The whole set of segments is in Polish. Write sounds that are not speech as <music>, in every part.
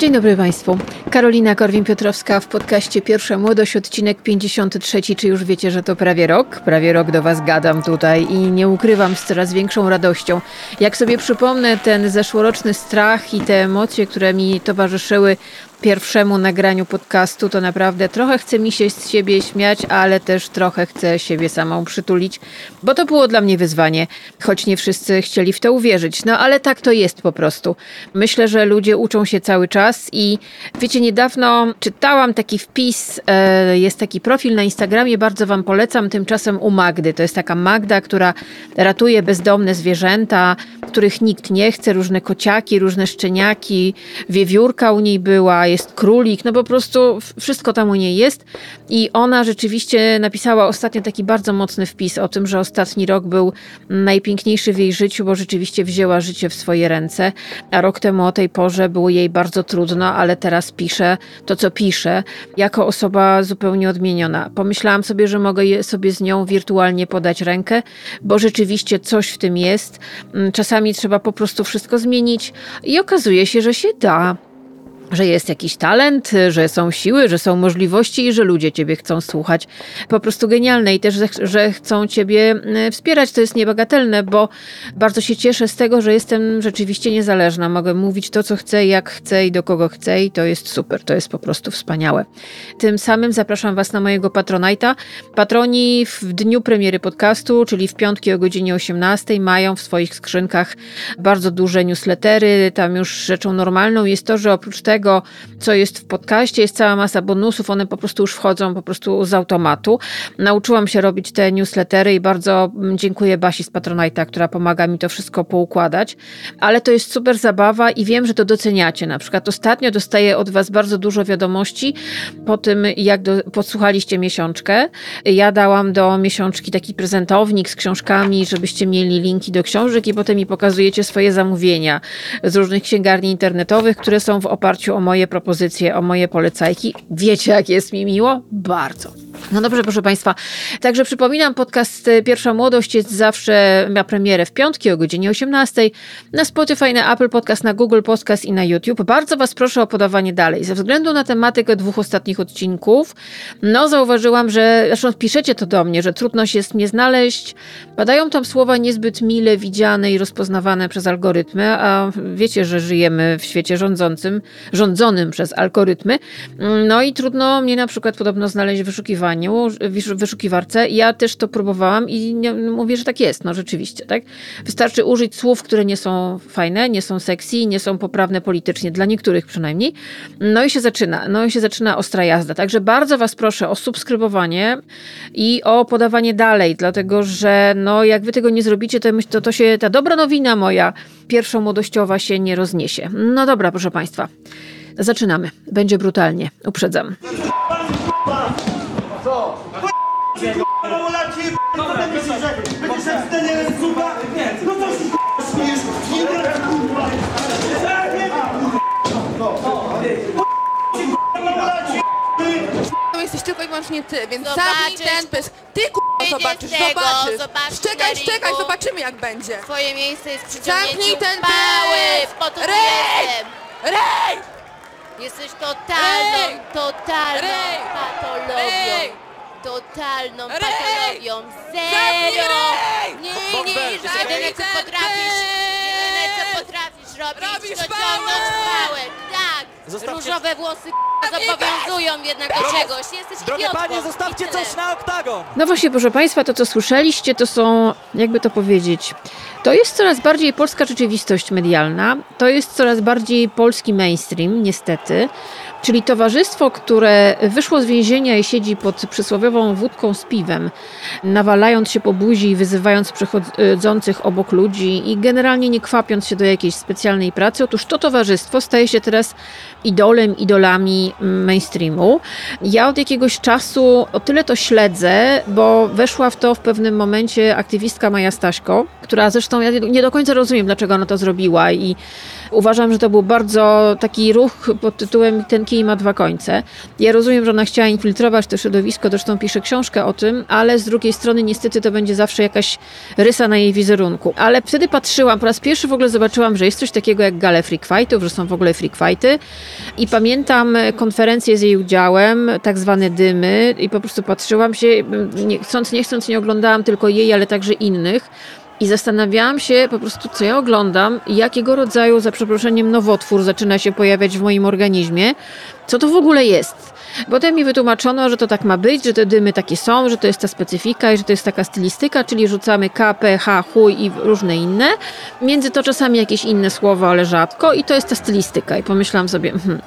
Dzień dobry Państwu. Karolina Korwin-Piotrowska w podcaście Pierwsza Młodość, odcinek 53. Czy już wiecie, że to prawie rok? Prawie rok do Was gadam tutaj i nie ukrywam z coraz większą radością. Jak sobie przypomnę ten zeszłoroczny strach i te emocje, które mi towarzyszyły pierwszemu nagraniu podcastu, to naprawdę trochę chce mi się z siebie śmiać, ale też trochę chcę siebie samą przytulić, bo to było dla mnie wyzwanie, choć nie wszyscy chcieli w to uwierzyć. No ale tak to jest po prostu. Myślę, że ludzie uczą się cały czas i wiecie, niedawno czytałam taki wpis, e, jest taki profil na Instagramie, bardzo wam polecam, tymczasem u Magdy. To jest taka Magda, która ratuje bezdomne zwierzęta, których nikt nie chce, różne kociaki, różne szczeniaki, wiewiórka u niej była, jest królik, no po prostu wszystko tam u niej jest. I ona rzeczywiście napisała ostatnio taki bardzo mocny wpis o tym, że ostatni rok był najpiękniejszy w jej życiu, bo rzeczywiście wzięła życie w swoje ręce. A rok temu o tej porze było jej bardzo trudno, ale teraz pisze to, co pisze, jako osoba zupełnie odmieniona. Pomyślałam sobie, że mogę sobie z nią wirtualnie podać rękę, bo rzeczywiście coś w tym jest. Czasami trzeba po prostu wszystko zmienić i okazuje się, że się da że jest jakiś talent, że są siły, że są możliwości i że ludzie ciebie chcą słuchać. Po prostu genialne i też, że chcą ciebie e, wspierać. To jest niebagatelne, bo bardzo się cieszę z tego, że jestem rzeczywiście niezależna. Mogę mówić to, co chcę, jak chcę i do kogo chcę i to jest super. To jest po prostu wspaniałe. Tym samym zapraszam was na mojego Patronite'a. Patroni w dniu premiery podcastu, czyli w piątki o godzinie 18 mają w swoich skrzynkach bardzo duże newslettery. Tam już rzeczą normalną jest to, że oprócz tego tego, co jest w podcaście, jest cała masa bonusów, one po prostu już wchodzą po prostu z automatu. Nauczyłam się robić te newslettery i bardzo dziękuję Basi z Patronite'a, która pomaga mi to wszystko poukładać, ale to jest super zabawa i wiem, że to doceniacie. Na przykład ostatnio dostaję od Was bardzo dużo wiadomości po tym, jak do, podsłuchaliście miesiączkę. Ja dałam do miesiączki taki prezentownik z książkami, żebyście mieli linki do książek i potem mi pokazujecie swoje zamówienia z różnych księgarni internetowych, które są w oparciu o moje propozycje, o moje polecajki. Wiecie, jak jest mi miło? Bardzo. No dobrze, proszę Państwa. Także przypominam, podcast y, Pierwsza Młodość jest zawsze, ma premierę w piątki o godzinie 18 na Spotify, na Apple Podcast, na Google Podcast i na YouTube. Bardzo Was proszę o podawanie dalej. Ze względu na tematykę dwóch ostatnich odcinków, no zauważyłam, że, zresztą piszecie to do mnie, że trudno się jest mnie znaleźć. Padają tam słowa niezbyt mile widziane i rozpoznawane przez algorytmy, a wiecie, że żyjemy w świecie rządzącym, rządzonym przez algorytmy. No i trudno mnie na przykład podobno znaleźć w wyszukiwaniu, wyszukiwarce. Ja też to próbowałam i nie, mówię, że tak jest, no rzeczywiście, tak? Wystarczy użyć słów, które nie są fajne, nie są sexy, nie są poprawne politycznie, dla niektórych przynajmniej. No i się zaczyna, no i się zaczyna ostra jazda. Także bardzo was proszę o subskrybowanie i o podawanie dalej, dlatego że no jak wy tego nie zrobicie, to, to, to się ta dobra nowina moja pierwsza młodościowa się nie rozniesie. No dobra, proszę państwa. Zaczynamy. Będzie brutalnie. Uprzedzam. Co? jesteś tylko i wyłącznie ty, więc zamknij ten pysk. Ty k***a zobaczysz, zobaczysz. zobaczysz, Szczekaj, Meringu. szczekaj, zobaczymy jak będzie. Twoje miejsce jest przy Zamknij ciągnięciu ten pały, pysk! po to tu Rej! jestem. Rej! Jesteś totalną, Rej! totalną Rej! patologią. Rej! Totalną Rej! patologią. Zamknij Zero! rej! Nie, nie, nie, Zamknij jedyne co ten potrafisz, jedyne co potrafisz robić, Robisz to ciągnąć pałę! pałę. Tak, Zostawcie- różowe włosy Zamknij zobowiązują jednak do czegoś. Jesteś Drogie idiotką. panie, I zostawcie tyle. coś na oktagon! No właśnie, proszę Państwa, to co słyszeliście, to są, jakby to powiedzieć, to jest coraz bardziej polska rzeczywistość medialna, to jest coraz bardziej polski mainstream, niestety. Czyli towarzystwo, które wyszło z więzienia i siedzi pod przysłowiową wódką z piwem, nawalając się po buzi i wyzywając przechodzących obok ludzi i generalnie nie kwapiąc się do jakiejś specjalnej pracy. Otóż to towarzystwo staje się teraz idolem, idolami mainstreamu. Ja od jakiegoś czasu o tyle to śledzę, bo weszła w to w pewnym momencie aktywistka Maja Staśko, która zresztą ja nie do końca rozumiem, dlaczego ona to zrobiła i uważam, że to był bardzo taki ruch pod tytułem Ten kij ma dwa końce. Ja rozumiem, że ona chciała infiltrować to środowisko, zresztą pisze książkę o tym, ale z drugiej strony niestety to będzie zawsze jakaś rysa na jej wizerunku. Ale wtedy patrzyłam, po raz pierwszy w ogóle zobaczyłam, że jest coś takiego jak gale freak fightów, że są w ogóle freak fighty I pamiętam konferencję z jej udziałem, tak zwane dymy, i po prostu patrzyłam się, nie, chcąc, nie chcąc, nie oglądałam tylko jej, ale także innych. I zastanawiałam się po prostu, co ja oglądam jakiego rodzaju, za przeproszeniem, nowotwór zaczyna się pojawiać w moim organizmie. Co to w ogóle jest? Potem mi wytłumaczono, że to tak ma być, że te dymy takie są, że to jest ta specyfika i że to jest taka stylistyka, czyli rzucamy K, P, H, chuj i różne inne. Między to czasami jakieś inne słowa, ale rzadko i to jest ta stylistyka. I pomyślałam sobie, hmm.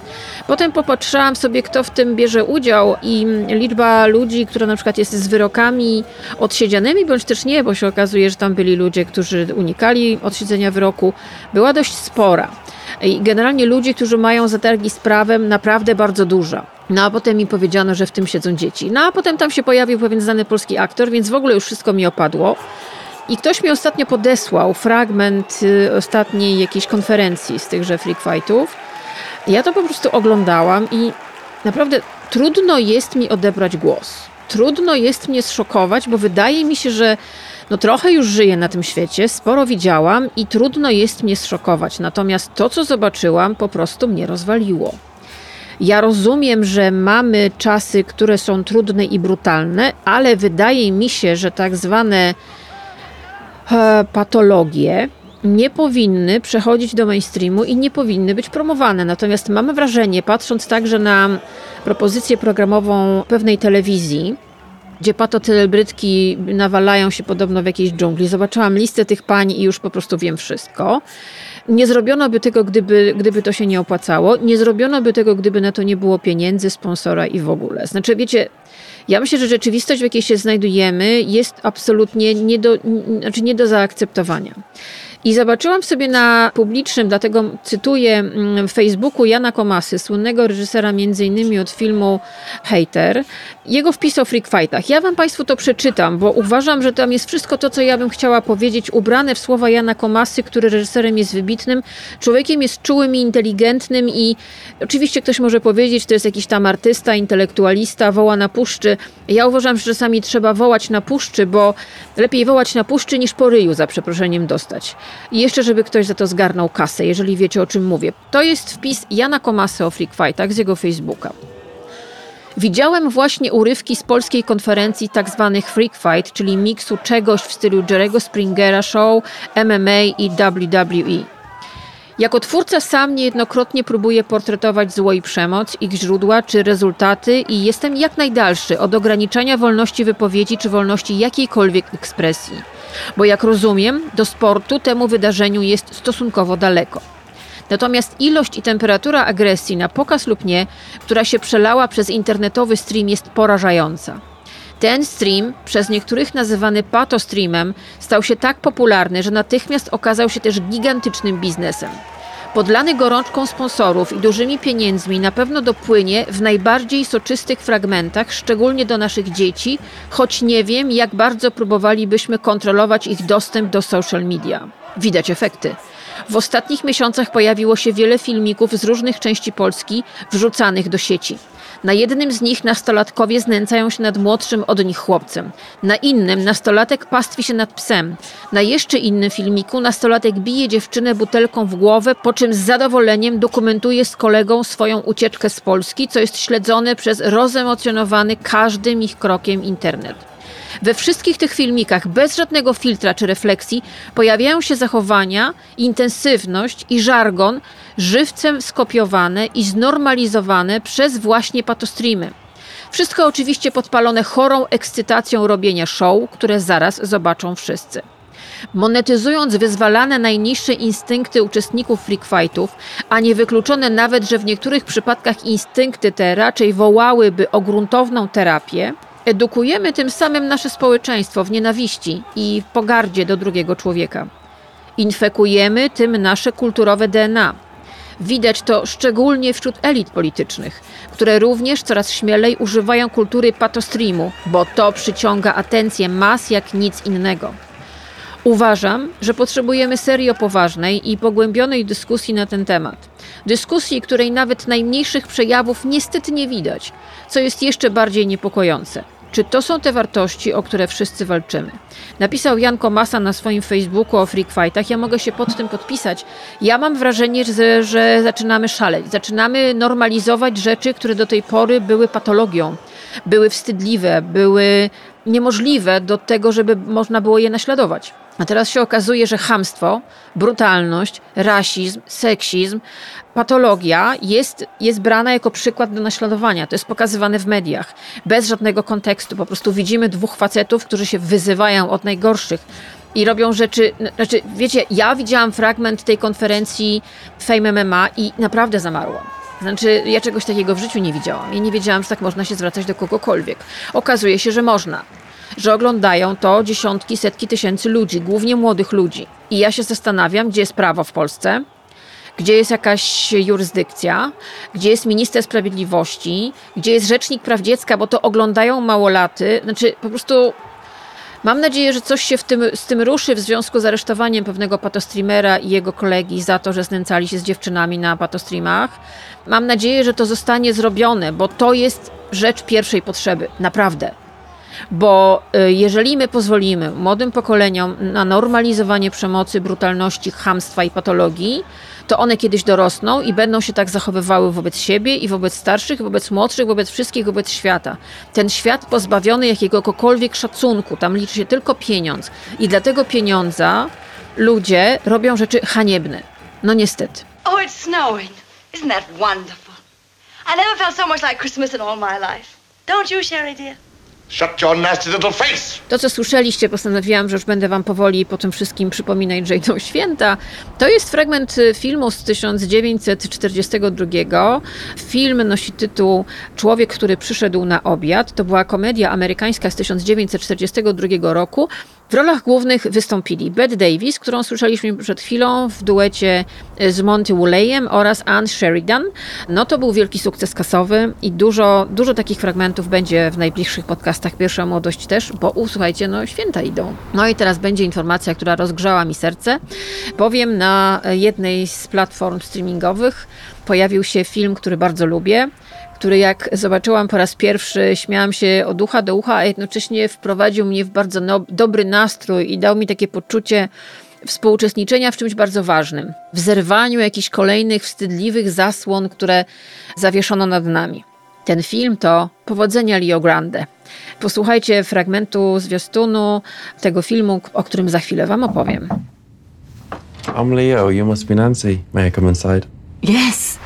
Potem popatrzyłam sobie, kto w tym bierze udział i liczba ludzi, która na przykład jest z wyrokami odsiedzianymi, bądź też nie, bo się okazuje, że tam byli ludzie, którzy unikali odsiedzenia wyroku, była dość spora. I generalnie ludzi, którzy mają zatargi z prawem, naprawdę bardzo duża. No a potem mi powiedziano, że w tym siedzą dzieci. No a potem tam się pojawił pewien znany polski aktor, więc w ogóle już wszystko mi opadło. I ktoś mi ostatnio podesłał fragment y, ostatniej jakiejś konferencji z tychże freak fightów. Ja to po prostu oglądałam i naprawdę trudno jest mi odebrać głos. Trudno jest mnie zszokować, bo wydaje mi się, że no trochę już żyję na tym świecie, sporo widziałam i trudno jest mnie zszokować. Natomiast to, co zobaczyłam, po prostu mnie rozwaliło. Ja rozumiem, że mamy czasy, które są trudne i brutalne, ale wydaje mi się, że tak zwane e, patologie nie powinny przechodzić do mainstreamu i nie powinny być promowane. Natomiast mamy wrażenie, patrząc także na propozycję programową pewnej telewizji, gdzie patocelebrytki nawalają się podobno w jakiejś dżungli. Zobaczyłam listę tych pań i już po prostu wiem wszystko. Nie zrobiono by tego, gdyby, gdyby to się nie opłacało. Nie zrobiono by tego, gdyby na to nie było pieniędzy, sponsora i w ogóle. Znaczy, wiecie, ja myślę, że rzeczywistość, w jakiej się znajdujemy, jest absolutnie nie do, znaczy nie do zaakceptowania. I zobaczyłam sobie na publicznym, dlatego cytuję mm, w Facebooku Jana Komasy, słynnego reżysera między innymi od filmu Hater, jego wpis o freak fightach. Ja wam Państwu to przeczytam, bo uważam, że tam jest wszystko to, co ja bym chciała powiedzieć, ubrane w słowa Jana Komasy, który reżyserem jest wybitnym. Człowiekiem jest czułym i inteligentnym i oczywiście ktoś może powiedzieć, to jest jakiś tam artysta, intelektualista, woła na puszczy. Ja uważam, że czasami trzeba wołać na puszczy, bo lepiej wołać na puszczy niż po ryju, za przeproszeniem, dostać. I jeszcze, żeby ktoś za to zgarnął kasę, jeżeli wiecie o czym mówię. To jest wpis Jana Komasy o Freak Fightach z jego Facebooka. Widziałem właśnie urywki z polskiej konferencji tzw. Tak Freak Fight, czyli miksu czegoś w stylu Jerego Springera Show, MMA i WWE. Jako twórca sam niejednokrotnie próbuję portretować zło i przemoc, ich źródła czy rezultaty i jestem jak najdalszy od ograniczania wolności wypowiedzi czy wolności jakiejkolwiek ekspresji. Bo jak rozumiem, do sportu temu wydarzeniu jest stosunkowo daleko. Natomiast ilość i temperatura agresji na pokaz lub nie, która się przelała przez internetowy stream jest porażająca. Ten stream, przez niektórych nazywany patostreamem, stał się tak popularny, że natychmiast okazał się też gigantycznym biznesem. Podlany gorączką sponsorów i dużymi pieniędzmi na pewno dopłynie w najbardziej soczystych fragmentach, szczególnie do naszych dzieci, choć nie wiem, jak bardzo próbowalibyśmy kontrolować ich dostęp do social media. Widać efekty. W ostatnich miesiącach pojawiło się wiele filmików z różnych części Polski wrzucanych do sieci. Na jednym z nich nastolatkowie znęcają się nad młodszym od nich chłopcem. Na innym nastolatek pastwi się nad psem. Na jeszcze innym filmiku nastolatek bije dziewczynę butelką w głowę, po czym z zadowoleniem dokumentuje z kolegą swoją ucieczkę z Polski, co jest śledzone przez rozemocjonowany każdym ich krokiem internet. We wszystkich tych filmikach, bez żadnego filtra czy refleksji, pojawiają się zachowania, intensywność i żargon żywcem skopiowane i znormalizowane przez właśnie patostreamy. Wszystko oczywiście podpalone chorą ekscytacją robienia show, które zaraz zobaczą wszyscy. Monetyzując wyzwalane najniższe instynkty uczestników freak fightów, a nie wykluczone nawet, że w niektórych przypadkach instynkty te raczej wołałyby o gruntowną terapię, Edukujemy tym samym nasze społeczeństwo w nienawiści i pogardzie do drugiego człowieka. Infekujemy tym nasze kulturowe DNA. Widać to szczególnie wśród elit politycznych, które również coraz śmielej używają kultury patostreamu, bo to przyciąga atencję mas jak nic innego. Uważam, że potrzebujemy serio poważnej i pogłębionej dyskusji na ten temat. Dyskusji, której nawet najmniejszych przejawów niestety nie widać, co jest jeszcze bardziej niepokojące. Czy to są te wartości, o które wszyscy walczymy? Napisał Jan Komasa na swoim Facebooku o freak fightach. Ja mogę się pod tym podpisać. Ja mam wrażenie, że, że zaczynamy szaleć. Zaczynamy normalizować rzeczy, które do tej pory były patologią, były wstydliwe, były niemożliwe do tego, żeby można było je naśladować. A teraz się okazuje, że hamstwo, brutalność, rasizm, seksizm, patologia jest, jest brana jako przykład do naśladowania. To jest pokazywane w mediach, bez żadnego kontekstu. Po prostu widzimy dwóch facetów, którzy się wyzywają od najgorszych i robią rzeczy. Znaczy, wiecie, ja widziałam fragment tej konferencji Fame MMA i naprawdę zamarłam. Znaczy, ja czegoś takiego w życiu nie widziałam. I nie wiedziałam, że tak można się zwracać do kogokolwiek. Okazuje się, że można że oglądają to dziesiątki, setki tysięcy ludzi, głównie młodych ludzi. I ja się zastanawiam, gdzie jest prawo w Polsce, gdzie jest jakaś jurysdykcja, gdzie jest minister sprawiedliwości, gdzie jest rzecznik praw dziecka, bo to oglądają małolaty. Znaczy, po prostu Mam nadzieję, że coś się tym, z tym ruszy w związku z aresztowaniem pewnego patostreamera i jego kolegi za to, że znęcali się z dziewczynami na patostreamach. Mam nadzieję, że to zostanie zrobione, bo to jest rzecz pierwszej potrzeby. Naprawdę. Bo y, jeżeli my pozwolimy młodym pokoleniom na normalizowanie przemocy, brutalności, chamstwa i patologii, to one kiedyś dorosną i będą się tak zachowywały wobec siebie i wobec starszych, wobec młodszych, wobec wszystkich, wobec świata. Ten świat pozbawiony jakiegokolwiek szacunku, tam liczy się tylko pieniądz. I dla tego pieniądza ludzie robią rzeczy haniebne. No niestety. Oh, it's snowing. Isn't that wonderful? I never felt so much like Christmas in all my life. Don't you, Sherry dear? Shut your nasty little face! To, co słyszeliście, postanowiłam, że już będę wam powoli po tym wszystkim przypominać, że idą święta. To jest fragment y, filmu z 1942. Film nosi tytuł Człowiek, który przyszedł na obiad. To była komedia amerykańska z 1942 roku. W rolach głównych wystąpili Bette Davis, którą słyszeliśmy przed chwilą w duecie z Monty Wooleyem oraz Anne Sheridan. No to był wielki sukces kasowy i dużo, dużo takich fragmentów będzie w najbliższych podcastach Pierwsza Młodość też, bo usłuchajcie, no święta idą. No i teraz będzie informacja, która rozgrzała mi serce. Powiem na jednej z platform streamingowych pojawił się film, który bardzo lubię który jak zobaczyłam po raz pierwszy, śmiałam się od ucha do ucha, a jednocześnie wprowadził mnie w bardzo no, dobry nastrój i dał mi takie poczucie współuczestniczenia w czymś bardzo ważnym. W zerwaniu jakichś kolejnych wstydliwych zasłon, które zawieszono nad nami. Ten film to Powodzenia Leo Grande. Posłuchajcie fragmentu zwiastunu tego filmu, o którym za chwilę wam opowiem. I'm Leo. You must be Nancy. May I come inside? Yes.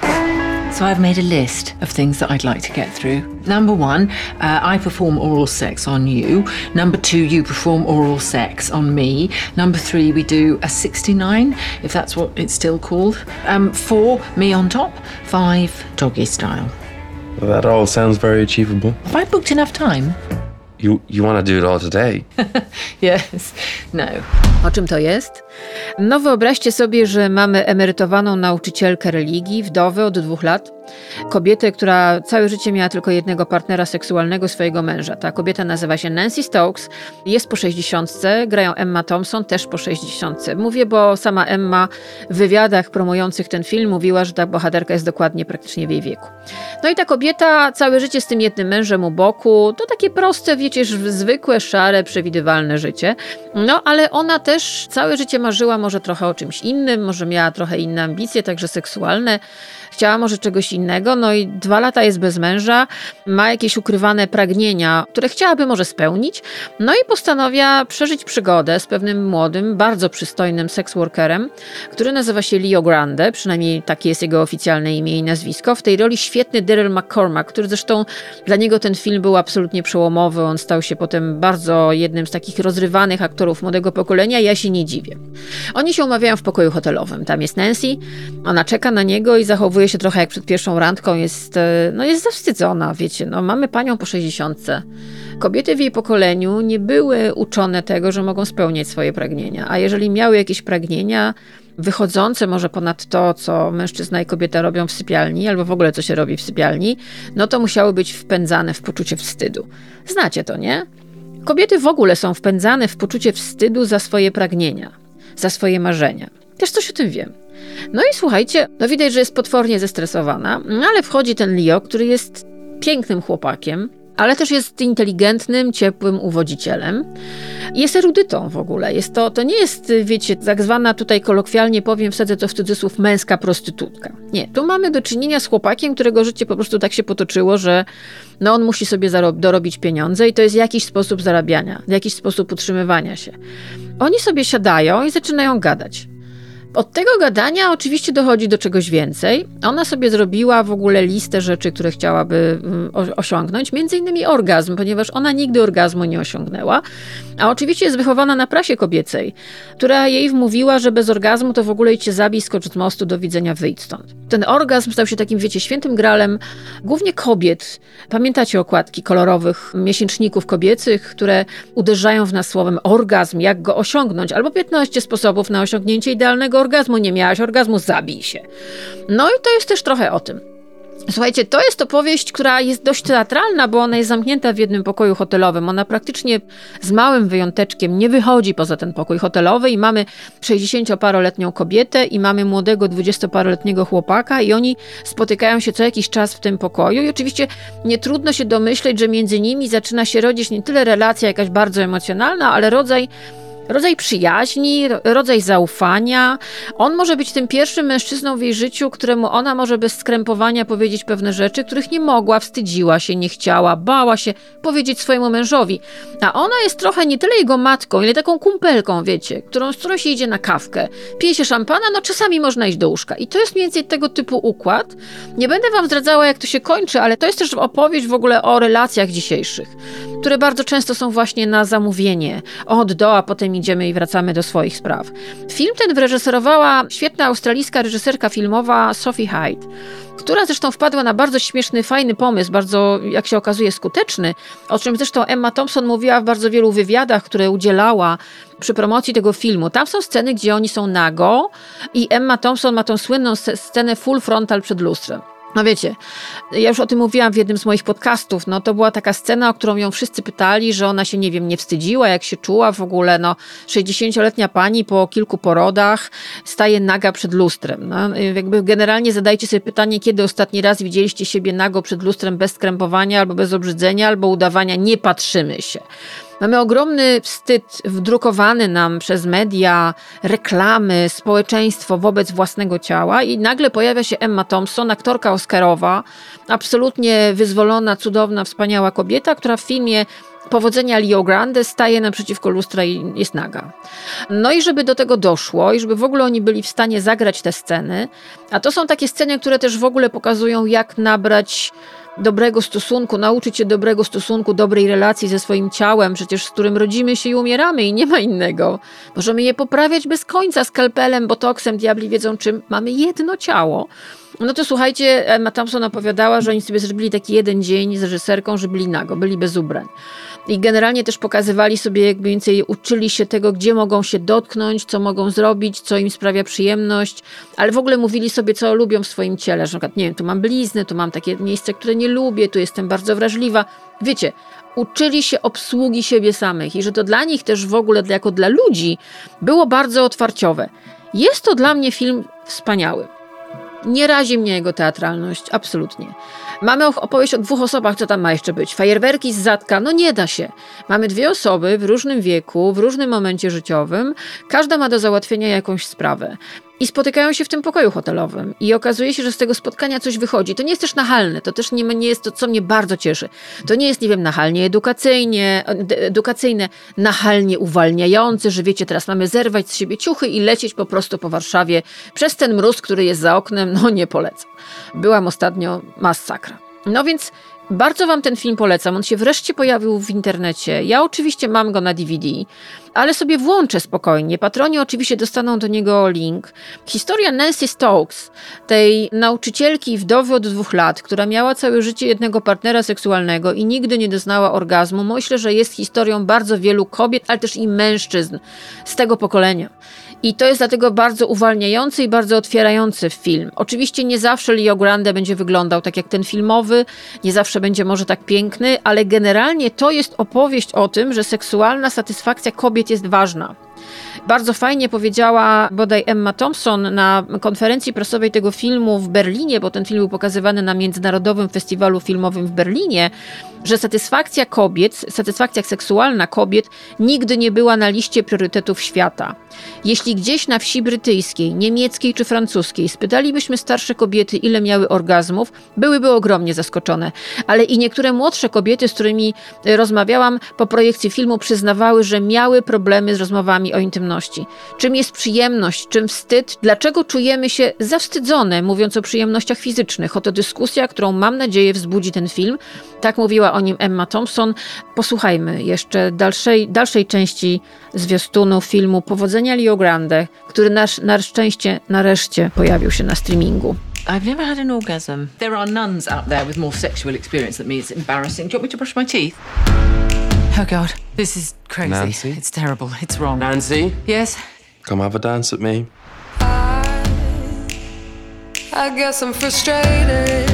So I've made a list of things that I'd like to get through. Number one, uh, I perform oral sex on you. Number two, you perform oral sex on me. Number three, we do a 69, if that's what it's still called. Um, four, me on top. Five, doggy style. That all sounds very achievable. Have I booked enough time? You you want to do it all today? <laughs> Yes. No. O czym to jest? No wyobraźcie sobie, że mamy emerytowaną nauczycielkę religii, wdowę od dwóch lat, kobietę, która całe życie miała tylko jednego partnera seksualnego, swojego męża. Ta kobieta nazywa się Nancy Stokes, jest po 60, grają Emma Thompson, też po 60. Mówię, bo sama Emma w wywiadach promujących ten film mówiła, że ta bohaterka jest dokładnie praktycznie w jej wieku. No i ta kobieta całe życie z tym jednym mężem u boku, to takie proste, wiecie, zwykłe, szare, przewidywalne życie. No ale ona też całe życie marzyła może trochę o czymś innym, może miała trochę inne ambicje, także seksualne. Chciała może czegoś innego, no i dwa lata jest bez męża, ma jakieś ukrywane pragnienia, które chciałaby może spełnić, no i postanawia przeżyć przygodę z pewnym młodym, bardzo przystojnym seksworkerem, który nazywa się Leo Grande, przynajmniej takie jest jego oficjalne imię i nazwisko. W tej roli świetny Daryl McCormack, który zresztą dla niego ten film był absolutnie przełomowy, on stał się potem bardzo jednym z takich rozrywanych aktorów młodego pokolenia, ja się nie dziwię. Oni się umawiają w pokoju hotelowym, tam jest Nancy, ona czeka na niego i zachowuje się trochę jak przed pierwszą randką, jest, e, no jest zawstydzona, wiecie, no mamy panią po 60. Kobiety w jej pokoleniu nie były uczone tego, że mogą spełniać swoje pragnienia, a jeżeli miały jakieś pragnienia, wychodzące może ponad to, co mężczyzna i kobieta robią w sypialni, albo w ogóle co się robi w sypialni, no to musiały być wpędzane w poczucie wstydu. Znacie to, nie? Kobiety w ogóle są wpędzane w poczucie wstydu za swoje pragnienia, za swoje marzenia. Też coś o tym wiem. No i słuchajcie, no widać, że jest potwornie zestresowana, no ale wchodzi ten Leo, który jest pięknym chłopakiem, ale też jest inteligentnym, ciepłym uwodzicielem. Jest erudytą w ogóle. Jest to, to nie jest, wiecie, tak zwana tutaj kolokwialnie powiem, wsadzę to w cudzysłów, męska prostytutka. Nie, tu mamy do czynienia z chłopakiem, którego życie po prostu tak się potoczyło, że no on musi sobie dorobić pieniądze i to jest jakiś sposób zarabiania, jakiś sposób utrzymywania się. Oni sobie siadają i zaczynają gadać. Od tego gadania oczywiście dochodzi do czegoś więcej. Ona sobie zrobiła w ogóle listę rzeczy, które chciałaby mm, osiągnąć, między innymi orgazm, ponieważ ona nigdy orgazmu nie osiągnęła. A oczywiście jest wychowana na prasie kobiecej, która jej wmówiła, że bez orgazmu to w ogóle idźcie zabij, skocz z mostu, do widzenia, wyjdź stąd. Ten orgazm stał się takim, wiecie, świętym gralem głównie kobiet. Pamiętacie okładki kolorowych miesięczników kobiecych, które uderzają w nas słowem orgazm, jak go osiągnąć, albo 15 sposobów na osiągnięcie idealnego orgazmu. Nie miałaś orgazmu, zabij się. No i to jest też trochę o tym. Słuchajcie, to jest opowieść, która jest dość teatralna, bo ona jest zamknięta w jednym pokoju hotelowym. Ona praktycznie z małym wyjąteczkiem nie wychodzi poza ten pokój hotelowy i mamy 60-paroletnią kobietę i mamy młodego 20-paroletniego chłopaka i oni spotykają się co jakiś czas w tym pokoju i oczywiście nie trudno się domyśleć, że między nimi zaczyna się rodzić nie tyle relacja jakaś bardzo emocjonalna, ale rodzaj rodzaj przyjaźni, rodzaj zaufania. On może być tym pierwszym mężczyzną w jej życiu, któremu ona może bez skrępowania powiedzieć pewne rzeczy, których nie mogła, wstydziła się, nie chciała, bała się powiedzieć swojemu mężowi. A ona jest trochę nie tyle jego matką, ile taką kumpelką, wiecie, którą, z którą się idzie na kawkę, pije się szampana, no czasami można iść do łóżka. I to jest mniej więcej tego typu układ. Nie będę wam zdradzała, jak to się kończy, ale to jest też opowieść w ogóle o relacjach dzisiejszych, które bardzo często są właśnie na zamówienie, od do, a potem idziemy i wracamy do swoich spraw. Film ten wyreżyserowała świetna australijska reżyserka filmowa Sophie Hyde która zresztą wpadła na bardzo śmieszny, fajny pomysł, bardzo, jak się okazuje, skuteczny, o czym zresztą Emma Thompson mówiła w bardzo wielu wywiadach, które udzielała przy promocji tego filmu. Tam są sceny, gdzie oni są nago i Emma Thompson ma tą słynną scenę full frontal przed lustrem. No wiecie, ja już o tym mówiłam w jednym z moich podcastów, no to była taka scena, o którą ją wszyscy pytali, że ona się, nie wiem, nie wstydziła, jak się czuła w ogóle, no 60-letnia pani po kilku porodach staje naga przed lustrem. No, jakby generalnie zadajcie sobie pytanie, kiedy ostatni raz widzieliście siebie nago przed lustrem bez skrępowania, albo bez obrzydzenia, albo udawania nie patrzymy się. Mamy ogromny wstyd wdrukowany nam przez media, reklamy, społeczeństwo wobec własnego ciała i nagle pojawia się Emma Thompson, aktorka Oscarowa, absolutnie wyzwolona, cudowna, wspaniała kobieta, która w filmie powodzenia Leo Grande staje naprzeciwko lustra i jest naga. No i żeby do tego doszło i żeby w ogóle oni byli w stanie zagrać te sceny, a to są takie sceny, które też w ogóle pokazują, jak nabrać dobrego stosunku, nauczyć się dobrego stosunku, dobrej relacji ze swoim ciałem, przecież z którym rodzimy się i umieramy i nie ma innego. Możemy je poprawiać bez końca skalpelem, botoksem, diabli wiedzą czym. Mamy jedno ciało. No to słuchajcie, Emma Thompson opowiadała, że oni sobie zrobili taki jeden dzień z reżyserką, że byli nago, byli bez ubrań. I generalnie też pokazywali sobie, jak więcej uczyli się tego, gdzie mogą się dotknąć, co mogą zrobić, co im sprawia przyjemność, ale w ogóle mówili sobie, co lubią w swoim ciele, że na przykład, nie wiem, tu mam blizny, tu mam takie miejsce, które nie lubię, tu jestem bardzo wrażliwa. Wiecie, uczyli się obsługi siebie samych i że to dla nich też w ogóle, jako dla ludzi, było bardzo otwarciowe. Jest to dla mnie film wspaniały. Nie razi mnie jego teatralność, absolutnie. Mamy opowieść o dwóch osobach, co tam ma jeszcze być. Fajerwerki z zatka, no nie da się. Mamy dwie osoby w różnym wieku, w różnym momencie życiowym. Każda ma do załatwienia jakąś sprawę. I spotykają się w tym pokoju hotelowym. I okazuje się, że z tego spotkania coś wychodzi. To nie jest też nachalne, to też nie, nie jest to, co mnie bardzo cieszy. To nie jest, nie wiem, nachalnie edukacyjnie, edukacyjne, nachalnie uwalniające, że wiecie, teraz mamy zerwać z siebie ciuchy i lecieć po prostu po Warszawie przez ten mróz, który jest za oknem. No nie polecam. Byłam ostatnio masakra. No więc bardzo Wam ten film polecam. On się wreszcie pojawił w internecie. Ja oczywiście mam go na DVD, ale sobie włączę spokojnie. Patroni oczywiście dostaną do niego link. Historia Nancy Stokes, tej nauczycielki i wdowy od dwóch lat, która miała całe życie jednego partnera seksualnego i nigdy nie doznała orgazmu, myślę, że jest historią bardzo wielu kobiet, ale też i mężczyzn z tego pokolenia. I to jest dlatego bardzo uwalniający i bardzo otwierający film. Oczywiście nie zawsze Leo Grande będzie wyglądał tak jak ten filmowy, nie zawsze będzie może tak piękny, ale generalnie to jest opowieść o tym, że seksualna satysfakcja kobiet jest ważna. Bardzo fajnie powiedziała bodaj Emma Thompson na konferencji prasowej tego filmu w Berlinie, bo ten film był pokazywany na Międzynarodowym Festiwalu Filmowym w Berlinie, że satysfakcja kobiet, satysfakcja seksualna kobiet nigdy nie była na liście priorytetów świata. Jeśli gdzieś na wsi brytyjskiej, niemieckiej czy francuskiej spytalibyśmy starsze kobiety, ile miały orgazmów, byłyby ogromnie zaskoczone. Ale i niektóre młodsze kobiety, z którymi rozmawiałam po projekcji filmu, przyznawały, że miały problemy z rozmowami o intymności. Czym jest przyjemność, czym wstyd, dlaczego czujemy się zawstydzone, mówiąc o przyjemnościach fizycznych. Oto dyskusja, którą mam nadzieję wzbudzi ten film. Tak mówiła o nim Emma Thompson. Posłuchajmy jeszcze dalszej, dalszej części zwiastunu filmu Powodzenia Leo Grande, który nasz, na szczęście nareszcie pojawił się na streamingu. I've never had an orgasm. There are nuns out there with more sexual experience than me. It's embarrassing. Do you want me to brush my teeth? Oh God, this is crazy. Nancy? It's terrible. It's wrong. Nancy, yes. come have a dance with me. I guess I'm frustrated.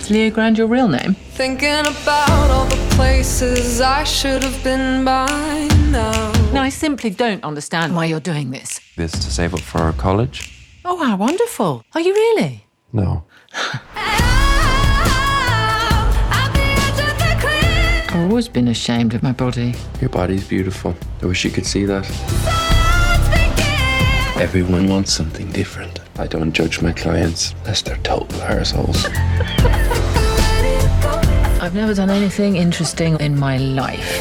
Is Leo Grand your real name? Thinking about all the places I should have been by now. No, I simply don't understand why you're doing this. This to save up for our college? Oh, how wonderful. Are you really? No. <laughs> always been ashamed of my body. Your body's beautiful. I wish you could see that. Everyone wants something different. I don't judge my clients unless they're total arseholes. I've never done anything interesting in my life.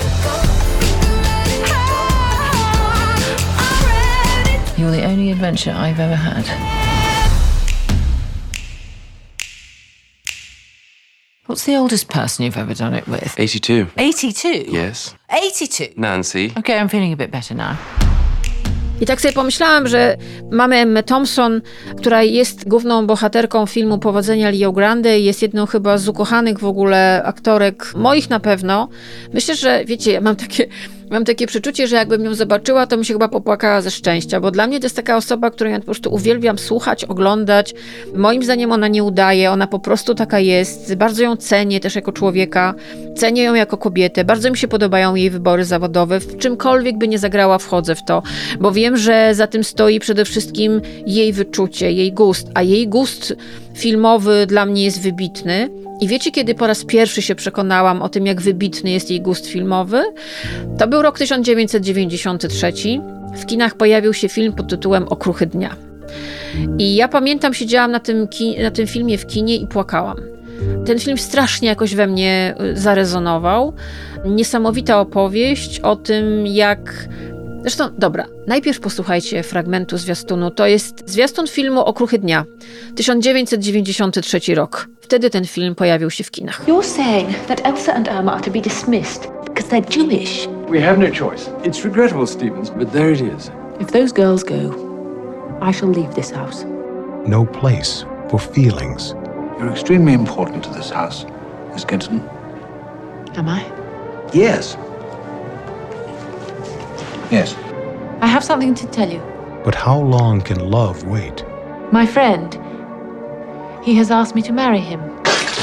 You're the only adventure I've ever had. What's the oldest person you've ever done it with? 82. 82? Yes. 82? Nancy. Okay, I'm feeling a bit better now. I tak sobie pomyślałam, że mamy Emmę Thompson, która jest główną bohaterką filmu Powodzenia Leo Grande i jest jedną chyba z ukochanych w ogóle aktorek, moich na pewno. Myślę, że wiecie, ja mam takie, mam takie przeczucie, że jakbym ją zobaczyła, to bym się chyba popłakała ze szczęścia, bo dla mnie to jest taka osoba, którą ja po prostu uwielbiam słuchać, oglądać. Moim zdaniem ona nie udaje, ona po prostu taka jest. Bardzo ją cenię też jako człowieka, cenię ją jako kobietę, bardzo mi się podobają jej wybory zawodowe. W czymkolwiek by nie zagrała, wchodzę w to, bo wiem, że za tym stoi przede wszystkim jej wyczucie, jej gust, a jej gust filmowy dla mnie jest wybitny. I wiecie, kiedy po raz pierwszy się przekonałam o tym, jak wybitny jest jej gust filmowy? To był rok 1993. W kinach pojawił się film pod tytułem Okruchy Dnia. I ja pamiętam, siedziałam na tym, na tym filmie w kinie i płakałam. Ten film strasznie jakoś we mnie y, zarezonował. Niesamowita opowieść o tym, jak. Zresztą, dobra, najpierw posłuchajcie fragmentu zwiastunu. To jest zwiastun filmu Okruchy Dnia, 1993 rok. Wtedy ten film pojawił się w kinach. You're saying that Elsa and Irma are to be dismissed because they're Jewish. We have no choice. It's regrettable, Stevens, but there it is. If those girls go, I shall leave this house. No place for feelings. You're extremely important to this house, Miss Kenton. Am I? Yes. Yes. I have something to tell you. But how long can love wait? My friend, he has asked me to marry him.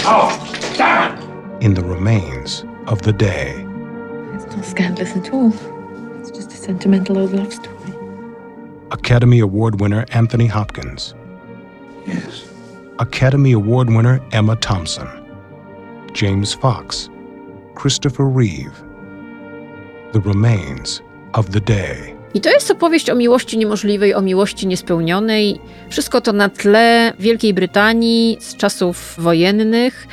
Oh, damn In the remains of the day. It's not scandalous at all. It's just a sentimental old love story. Academy Award winner Anthony Hopkins. Yes. Academy Award winner Emma Thompson. James Fox. Christopher Reeve. The remains of the day. I to jest opowieść o miłości niemożliwej, o miłości niespełnionej. Wszystko to na tle Wielkiej Brytanii z czasów wojennych,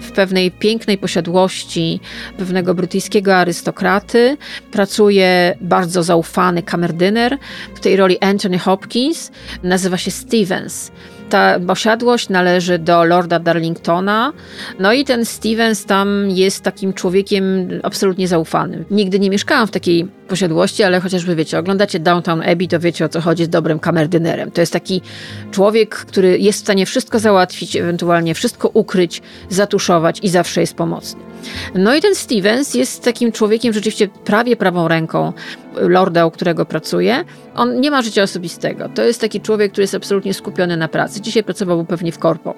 w pewnej pięknej posiadłości pewnego brytyjskiego arystokraty. Pracuje bardzo zaufany kamerdyner, w tej roli Anthony Hopkins, nazywa się Stevens. Ta posiadłość należy do Lorda Darlingtona. No i ten Stevens tam jest takim człowiekiem absolutnie zaufanym. Nigdy nie mieszkałam w takiej posiadłości, ale chociażby wiecie, oglądacie Downtown Abbey, to wiecie o co chodzi z dobrym kamerdynerem. To jest taki człowiek, który jest w stanie wszystko załatwić, ewentualnie wszystko ukryć, zatuszować i zawsze jest pomocny. No i ten Stevens jest takim człowiekiem rzeczywiście prawie prawą ręką lorda, u którego pracuje. On nie ma życia osobistego. To jest taki człowiek, który jest absolutnie skupiony na pracy. Dzisiaj pracowałby pewnie w korpo.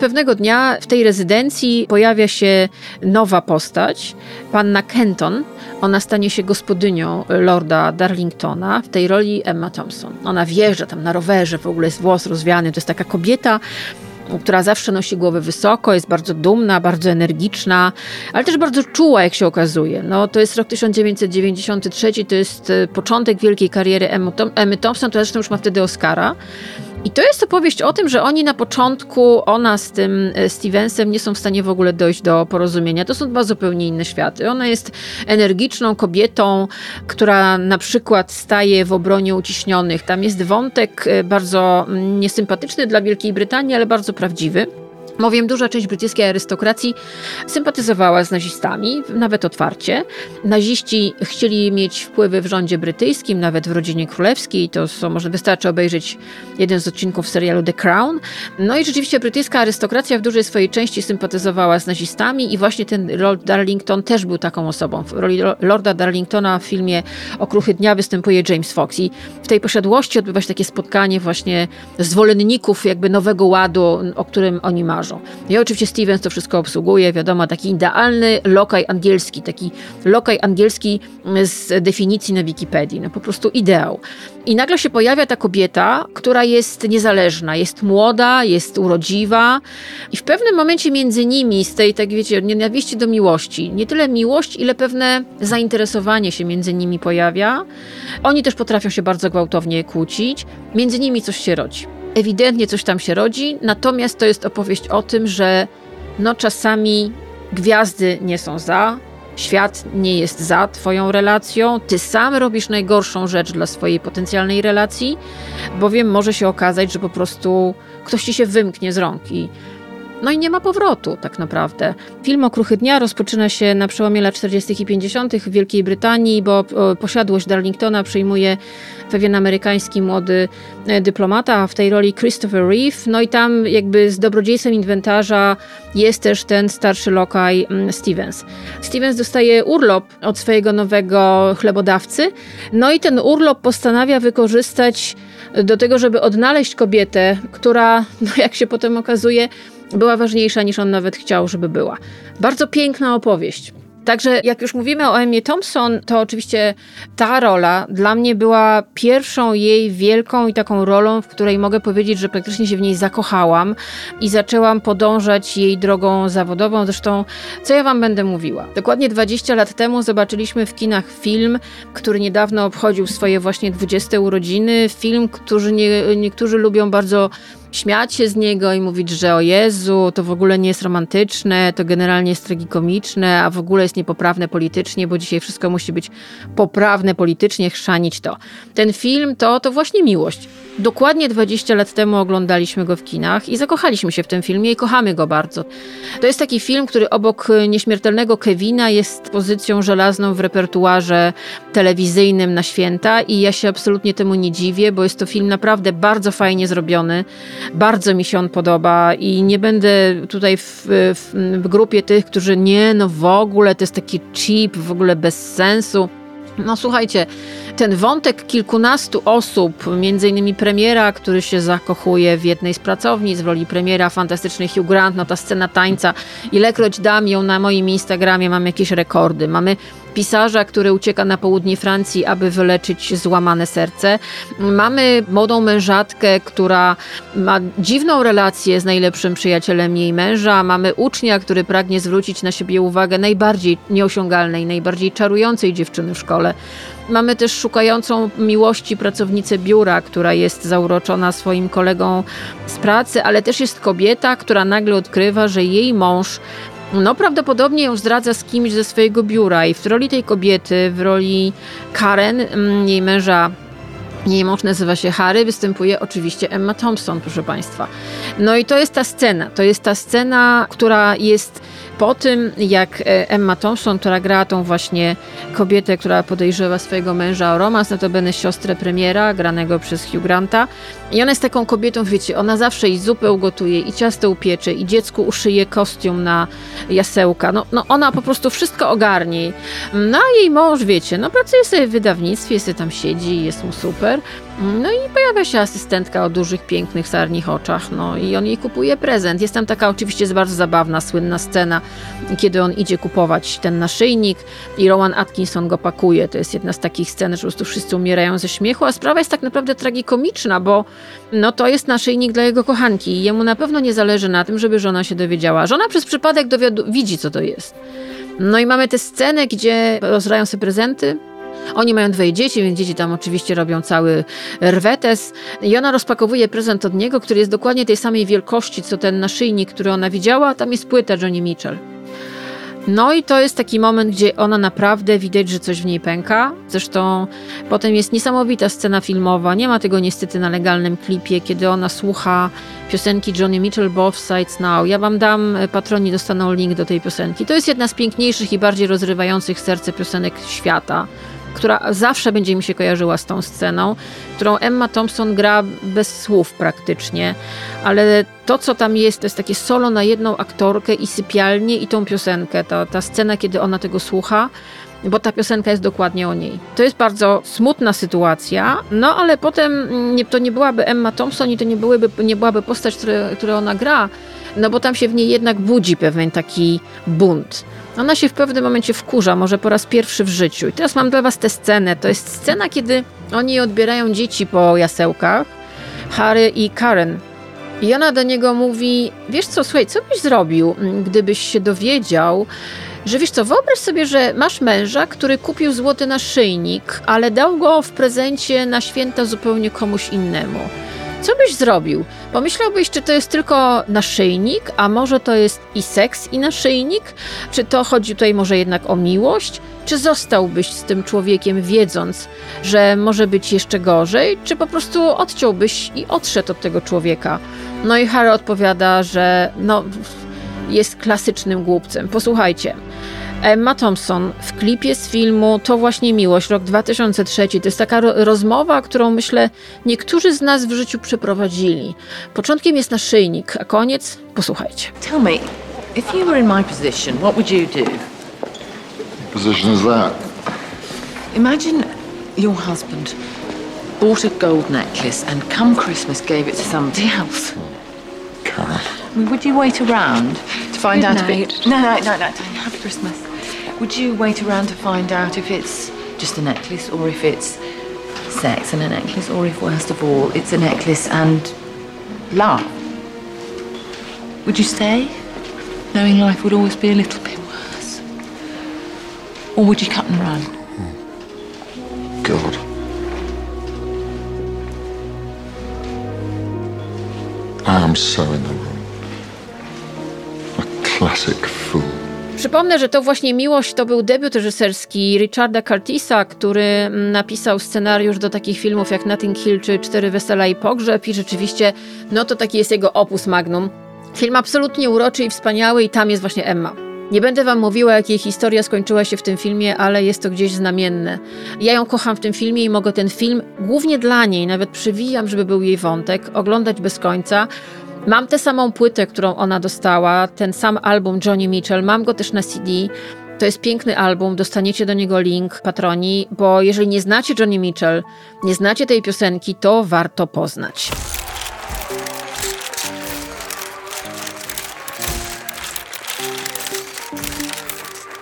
pewnego dnia w tej rezydencji pojawia się nowa postać, panna Kenton. Ona stanie się gospodynią lorda Darlingtona, w tej roli Emma Thompson. Ona wjeżdża tam na rowerze, w ogóle jest włos rozwiany, to jest taka kobieta, która zawsze nosi głowę wysoko, jest bardzo dumna, bardzo energiczna, ale też bardzo czuła, jak się okazuje. No, to jest rok 1993, to jest e, początek wielkiej kariery Emmy Thompson, to zresztą już ma wtedy Oscara. I to jest opowieść o tym, że oni na początku, ona z tym e, Stevensem nie są w stanie w ogóle dojść do porozumienia. To są dwa zupełnie inne światy. Ona jest energiczną kobietą, która na przykład staje w obronie uciśnionych. Tam jest wątek e, bardzo mm, niesympatyczny dla Wielkiej Brytanii, ale bardzo prawdziwy. Bowiem duża część brytyjskiej arystokracji sympatyzowała z nazistami, nawet otwarcie. Naziści chcieli mieć wpływy w rządzie brytyjskim, nawet w rodzinie królewskiej. To są, może wystarczy obejrzeć jeden z odcinków serialu The Crown. No i rzeczywiście brytyjska arystokracja w dużej swojej części sympatyzowała z nazistami i właśnie ten Lord Darlington też był taką osobą. W roli Lorda Darlingtona w filmie Okruchy Dnia występuje James Fox i w tej posiadłości odbywa się takie spotkanie właśnie zwolenników jakby nowego ładu, o którym oni marzą. I oczywiście Stevens to wszystko obsługuje, wiadomo, taki idealny lokaj angielski, taki lokaj angielski z definicji na Wikipedii, no po prostu ideał. I nagle się pojawia ta kobieta, która jest niezależna, jest młoda, jest urodziwa i w pewnym momencie między nimi, z tej, tak wiecie, nienawiści do miłości, nie tyle miłość, ile pewne zainteresowanie się między nimi pojawia. Oni też potrafią się bardzo gwałtownie kłócić, między nimi coś się rodzi. Ewidentnie coś tam się rodzi, natomiast to jest opowieść o tym, że no czasami gwiazdy nie są za, świat nie jest za twoją relacją, ty sam robisz najgorszą rzecz dla swojej potencjalnej relacji, bowiem może się okazać, że po prostu ktoś ci się wymknie z rąk i no i nie ma powrotu tak naprawdę. Film Okruchy Dnia rozpoczyna się na przełomie lat 40. i 50. w Wielkiej Brytanii, bo posiadłość Darlingtona przejmuje pewien amerykański młody e, dyplomata, w tej roli Christopher Reeve. No i tam jakby z dobrodziejstwem inwentarza jest też ten starszy lokaj Stevens. Stevens dostaje urlop od swojego nowego chlebodawcy, no i ten urlop postanawia wykorzystać do tego, żeby odnaleźć kobietę, która, <laughs> no jak się potem okazuje, była ważniejsza niż on nawet chciał, żeby była. Bardzo piękna opowieść. Także jak już mówimy o Emmy Thompson, to oczywiście ta rola dla mnie była pierwszą jej wielką i taką rolą, w której mogę powiedzieć, że praktycznie się w niej zakochałam i zaczęłam podążać jej drogą zawodową. Zresztą, co ja wam będę mówiła? Dokładnie 20 lat temu zobaczyliśmy w kinach film, który niedawno obchodził swoje właśnie 20 urodziny. Film, który nie, niektórzy lubią bardzo śmiać się z niego i mówić, że o Jezu, to w ogóle nie jest romantyczne, to generalnie jest tragikomiczne, a w ogóle jest niepoprawne politycznie, bo dzisiaj wszystko musi być poprawne politycznie, chrzanić to. Ten film to, to właśnie miłość. Dokładnie 20 lat temu oglądaliśmy go w kinach i zakochaliśmy się w tym filmie i kochamy go bardzo. To jest taki film, który obok nieśmiertelnego Kevina jest pozycją żelazną w repertuarze telewizyjnym na święta i ja się absolutnie temu nie dziwię, bo jest to film naprawdę bardzo fajnie zrobiony. Bardzo mi się on podoba i nie będę tutaj w, w, w grupie tych, którzy nie, no w ogóle to jest taki cheap, w ogóle bez sensu. No słuchajcie, ten wątek kilkunastu osób, między innymi premiera, który się zakochuje w jednej z pracownic w roli premiera, fantastyczny Hugh Grant, no ta scena tańca, ilekroć dam ją na moim Instagramie, mam jakieś rekordy. Mamy pisarza, który ucieka na południe Francji, aby wyleczyć złamane serce. Mamy młodą mężatkę, która ma dziwną relację z najlepszym przyjacielem jej męża. Mamy ucznia, który pragnie zwrócić na siebie uwagę najbardziej nieosiągalnej, najbardziej czarującej dziewczyny w szkole. Mamy też szukającą miłości pracownicę biura, która jest zauroczona swoim kolegą z pracy, ale też jest kobieta, która nagle odkrywa, że jej mąż no prawdopodobnie ją zdradza z kimś ze swojego biura i w roli tej kobiety, w roli Karen, mm, jej męża jej mąż nazywa się Harry, występuje oczywiście Emma Thompson, proszę Państwa. No i to jest ta scena. To jest ta scena, która jest po tym, jak e, Emma Thompson, która gra tą właśnie kobietę, która podejrzewa swojego męża o romans, notabene siostrę premiera, granego przez Hugh Granta. I ona jest taką kobietą, wiecie, ona zawsze i zupę ugotuje, i ciasto upiecze, i dziecku uszyje kostium na jasełka. No, no ona po prostu wszystko ogarnie. No a jej mąż, wiecie, no pracuje sobie w wydawnictwie, sobie tam siedzi, jest mu super. No i pojawia się asystentka o dużych, pięknych, sarnich oczach, no i on jej kupuje prezent. Jest tam taka oczywiście bardzo zabawna, słynna scena, kiedy on idzie kupować ten naszyjnik i Rowan Atkinson go pakuje. To jest jedna z takich scen, że po prostu wszyscy umierają ze śmiechu, a sprawa jest tak naprawdę tragikomiczna, bo no to jest naszyjnik dla jego kochanki i jemu na pewno nie zależy na tym, żeby żona się dowiedziała. Żona przez przypadek widzi, co to jest. No i mamy tę scenę, gdzie rozrają sobie prezenty, oni mają dwoje dzieci, więc dzieci tam oczywiście robią cały rwetes. I ona rozpakowuje prezent od niego, który jest dokładnie tej samej wielkości, co ten naszyjnik, który ona widziała. Tam jest płyta Johnny Mitchell. No i to jest taki moment, gdzie ona naprawdę widać, że coś w niej pęka. Zresztą potem jest niesamowita scena filmowa. Nie ma tego niestety na legalnym klipie, kiedy ona słucha piosenki Johnny Mitchell Both Sides Now. Ja wam dam, patroni dostaną link do tej piosenki. To jest jedna z piękniejszych i bardziej rozrywających serce piosenek świata która zawsze będzie mi się kojarzyła z tą sceną, którą Emma Thompson gra bez słów praktycznie, ale to, co tam jest, to jest takie solo na jedną aktorkę i sypialnię i tą piosenkę. Ta, ta scena, kiedy ona tego słucha, bo ta piosenka jest dokładnie o niej. To jest bardzo smutna sytuacja, no ale potem nie, to nie byłaby Emma Thompson i to nie, byłyby, nie byłaby postać, którą ona gra, no bo tam się w niej jednak budzi pewien taki bunt. Ona się w pewnym momencie wkurza, może po raz pierwszy w życiu. I teraz mam dla was tę scenę. To jest scena, kiedy oni odbierają dzieci po jasełkach, Harry i Karen. I ona do niego mówi, wiesz co, słuchaj, co byś zrobił, gdybyś się dowiedział, że wiesz co, wyobraź sobie, że masz męża, który kupił złoty naszyjnik, ale dał go w prezencie na święta zupełnie komuś innemu. Co byś zrobił? Pomyślałbyś, czy to jest tylko naszyjnik, a może to jest i seks, i naszyjnik? Czy to chodzi tutaj może jednak o miłość? Czy zostałbyś z tym człowiekiem, wiedząc, że może być jeszcze gorzej? Czy po prostu odciąłbyś i odszedł od tego człowieka? No i Harry odpowiada, że no, jest klasycznym głupcem. Posłuchajcie. Emma Thompson w klipie z filmu To właśnie miłość, rok 2003. To jest taka ro rozmowa, którą myślę niektórzy z nas w życiu przeprowadzili. Początkiem jest naszyjnik, a koniec posłuchajcie. Tell me, if you were in my position, what would you do? What position is that? Imagine your husband bought a gold necklace and come Christmas gave it to somebody else. I mean, would you wait around to find Good out if night. it... No, no, no, no, happy Christmas. Would you wait around to find out if it's just a necklace or if it's sex and a necklace or if, worst of all, it's a necklace and love? Would you stay, knowing life would always be a little bit worse? Or would you cut and run? Hmm. God. I am so in the wrong. A classic fool. Przypomnę, że to właśnie Miłość to był debiut reżyserski Richarda Curtisa, który mm, napisał scenariusz do takich filmów jak Notting Hill czy Cztery Wesela i Pogrzeb i rzeczywiście, no to taki jest jego opus magnum. Film absolutnie uroczy i wspaniały i tam jest właśnie Emma. Nie będę wam mówiła, jak jej historia skończyła się w tym filmie, ale jest to gdzieś znamienne. Ja ją kocham w tym filmie i mogę ten film głównie dla niej, nawet przywijam, żeby był jej wątek, oglądać bez końca. Mam tę samą płytę, którą ona dostała, ten sam album Johnny Mitchell, mam go też na CD. To jest piękny album, dostaniecie do niego link, patroni, bo jeżeli nie znacie Johnny Mitchell, nie znacie tej piosenki, to warto poznać.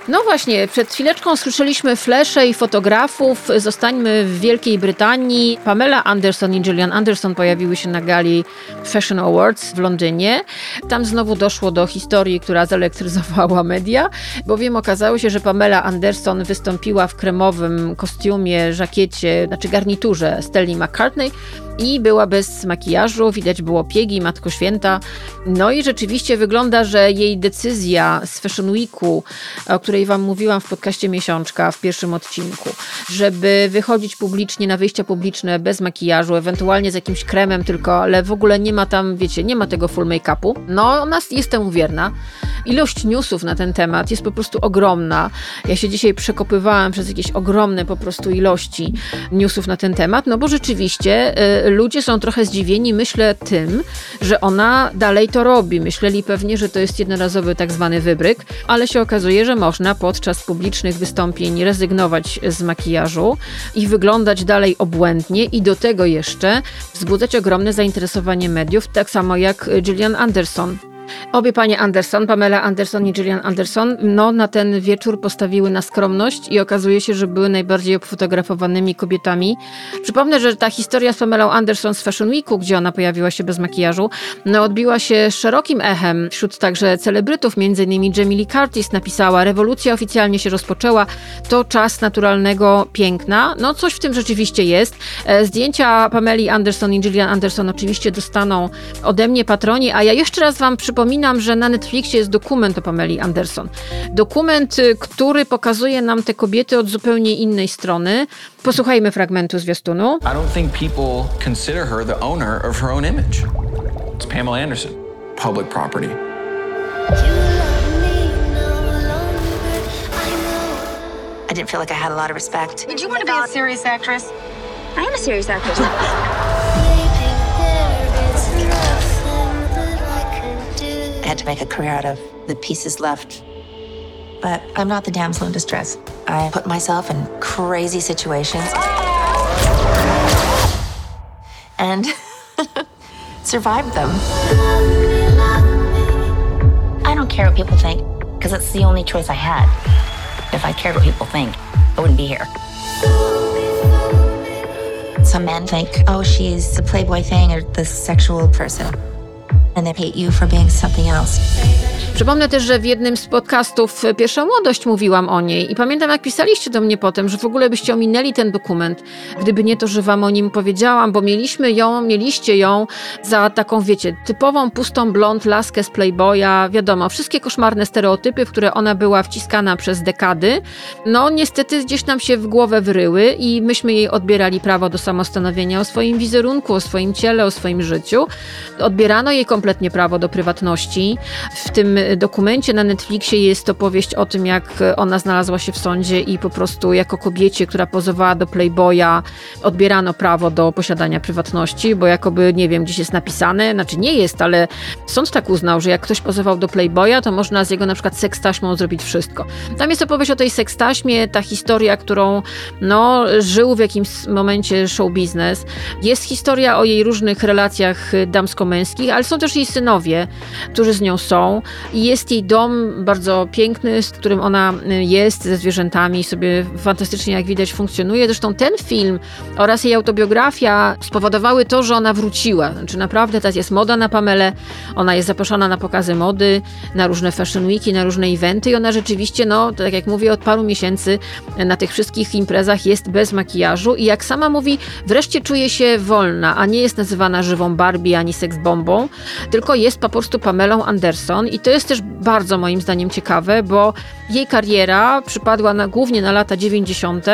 No właśnie, przed chwileczką słyszeliśmy flesze i fotografów. Zostańmy w Wielkiej Brytanii. Pamela Anderson i Gillian Anderson pojawiły się na gali Fashion Awards w Londynie. Tam znowu doszło do historii, która zelektryzowała media, bowiem okazało się, że Pamela Anderson wystąpiła w kremowym kostiumie, żakiecie, znaczy garniturze Stelli McCartney i była bez makijażu, widać było piegi, Matko Święta. No i rzeczywiście wygląda, że jej decyzja z Fashion Weeku, o której wam mówiłam w podcaście Miesiączka w pierwszym odcinku, żeby wychodzić publicznie na wyjścia publiczne bez makijażu, ewentualnie z jakimś kremem tylko, ale w ogóle nie ma tam, wiecie, nie ma tego full make-upu. No, ona jest temu wierna. Ilość newsów na ten temat jest po prostu ogromna. Ja się dzisiaj przekopywałam przez jakieś ogromne po prostu ilości newsów na ten temat, no bo rzeczywiście y, ludzie są trochę zdziwieni, myślę, tym, że ona dalej to robi. Myśleli pewnie, że to jest jednorazowy tak zwany wybryk, ale się okazuje, że można podczas publicznych wystąpień rezygnować z makijażu i wyglądać dalej obłędnie i do tego jeszcze wzbudzać ogromne zainteresowanie mediów, tak samo jak Gillian Anderson. Obie panie Anderson, Pamela Anderson i Gillian Anderson, no na ten wieczór postawiły na skromność i okazuje się, że były najbardziej obfotografowanymi kobietami. Przypomnę, że ta historia z Pamelą Anderson z Fashion Weeku, gdzie ona pojawiła się bez makijażu, no odbiła się szerokim echem wśród także celebrytów, innymi Jamie Lee Curtis napisała, rewolucja oficjalnie się rozpoczęła, to czas naturalnego piękna. No coś w tym rzeczywiście jest. E, Zdjęcia Pameli Anderson i Gillian Anderson oczywiście dostaną ode mnie patroni, a ja jeszcze raz wam przypomnę, Przypominam, że na Netflixie jest dokument o Pameli Anderson. Dokument, y, który pokazuje nam te kobiety od zupełnie innej strony. Posłuchajmy fragmentu zwiastunu. I don't think people consider her the owner of her own image. It's Pamela Anderson, public property. I didn't feel like I had a lot of respect. Did you want to be a serious actress? I am a serious actress. <laughs> I had to make a career out of the pieces left. But I'm not the damsel in distress. I put myself in crazy situations and <laughs> survived them. I don't care what people think because it's the only choice I had. If I cared what people think, I wouldn't be here. Some men think, oh, she's the playboy thing or the sexual person. And they hate you for being something else. Przypomnę też, że w jednym z podcastów Pierwsza Młodość mówiłam o niej i pamiętam, jak pisaliście do mnie potem, że w ogóle byście ominęli ten dokument, gdyby nie to, że wam o nim powiedziałam, bo mieliśmy ją, mieliście ją za taką, wiecie, typową, pustą blond laskę z Playboya, wiadomo, wszystkie koszmarne stereotypy, w które ona była wciskana przez dekady, no niestety gdzieś nam się w głowę wryły i myśmy jej odbierali prawo do samostanowienia o swoim wizerunku, o swoim ciele, o swoim życiu. Odbierano jej kompletnie prawo do prywatności. W tym dokumencie na Netflixie jest opowieść o tym, jak ona znalazła się w sądzie i po prostu jako kobiecie, która pozowała do Playboya, odbierano prawo do posiadania prywatności, bo jakoby, nie wiem, gdzieś jest napisane, znaczy nie jest, ale sąd tak uznał, że jak ktoś pozował do Playboya, to można z jego na przykład sekstaśmą zrobić wszystko. Tam jest opowieść o tej sekstaśmie, ta historia, którą no, żył w jakimś momencie show biznes. Jest historia o jej różnych relacjach damsko-męskich, ale są też jej synowie, którzy z nią są. Jest jej dom bardzo piękny, z którym ona y, jest, ze zwierzętami, sobie fantastycznie, jak widać, funkcjonuje. Zresztą ten film oraz jej autobiografia spowodowały to, że ona wróciła. Znaczy naprawdę teraz jest moda na Pamelę, ona jest zaproszona na pokazy mody, na różne fashion weeki, na różne eventy i ona rzeczywiście, no tak jak mówię, od paru miesięcy na tych wszystkich imprezach jest bez makijażu i jak sama mówi, wreszcie czuje się wolna, a nie jest nazywana żywą Barbie ani seksbombą, tylko jest po prostu Pamelą Anderson i to jest też bardzo moim zdaniem ciekawe, bo jej kariera przypadła na, głównie na lata 90.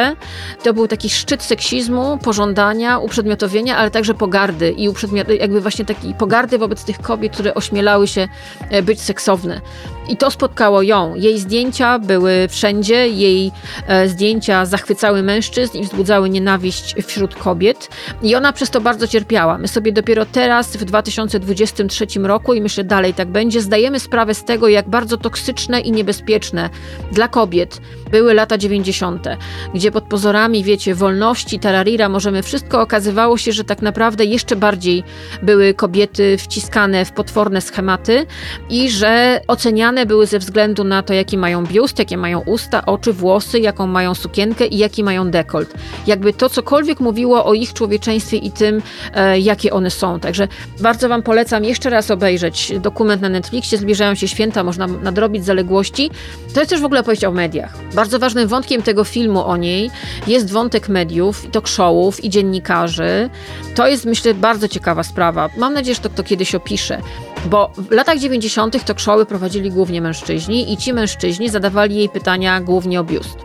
To był taki szczyt seksizmu, pożądania, uprzedmiotowienia, ale także pogardy i uprzedmiot, jakby właśnie takiej pogardy wobec tych kobiet, które ośmielały się e, być seksowne. I to spotkało ją. Jej zdjęcia były wszędzie, jej e, zdjęcia zachwycały mężczyzn i wzbudzały nienawiść wśród kobiet. I ona przez to bardzo cierpiała. My sobie dopiero teraz, w 2023 roku, i myślę dalej tak będzie, zdajemy sprawę z tego, jak bardzo toksyczne i niebezpieczne dla kobiet były lata 90., gdzie pod pozorami, wiecie, wolności, tararira, możemy wszystko, okazywało się, że tak naprawdę jeszcze bardziej były kobiety wciskane w potworne schematy i że oceniane były ze względu na to, jaki mają biust, jakie mają usta, oczy, włosy, jaką mają sukienkę i jaki mają dekolt. Jakby to cokolwiek mówiło o ich człowieczeństwie i tym, e, jakie one są. Także bardzo Wam polecam jeszcze raz obejrzeć dokument na Netflixie. Zbliżają się święta, można nadrobić zaległości. To jest też w ogóle opowieść o mediach. Bardzo ważnym wątkiem tego filmu o niej jest wątek mediów, talk showów i dziennikarzy. To jest, myślę, bardzo ciekawa sprawa. Mam nadzieję, że to, to kiedyś opiszę, bo w latach 90. talk showy prowadzili głównie mężczyźni i ci mężczyźni zadawali jej pytania głównie o biust.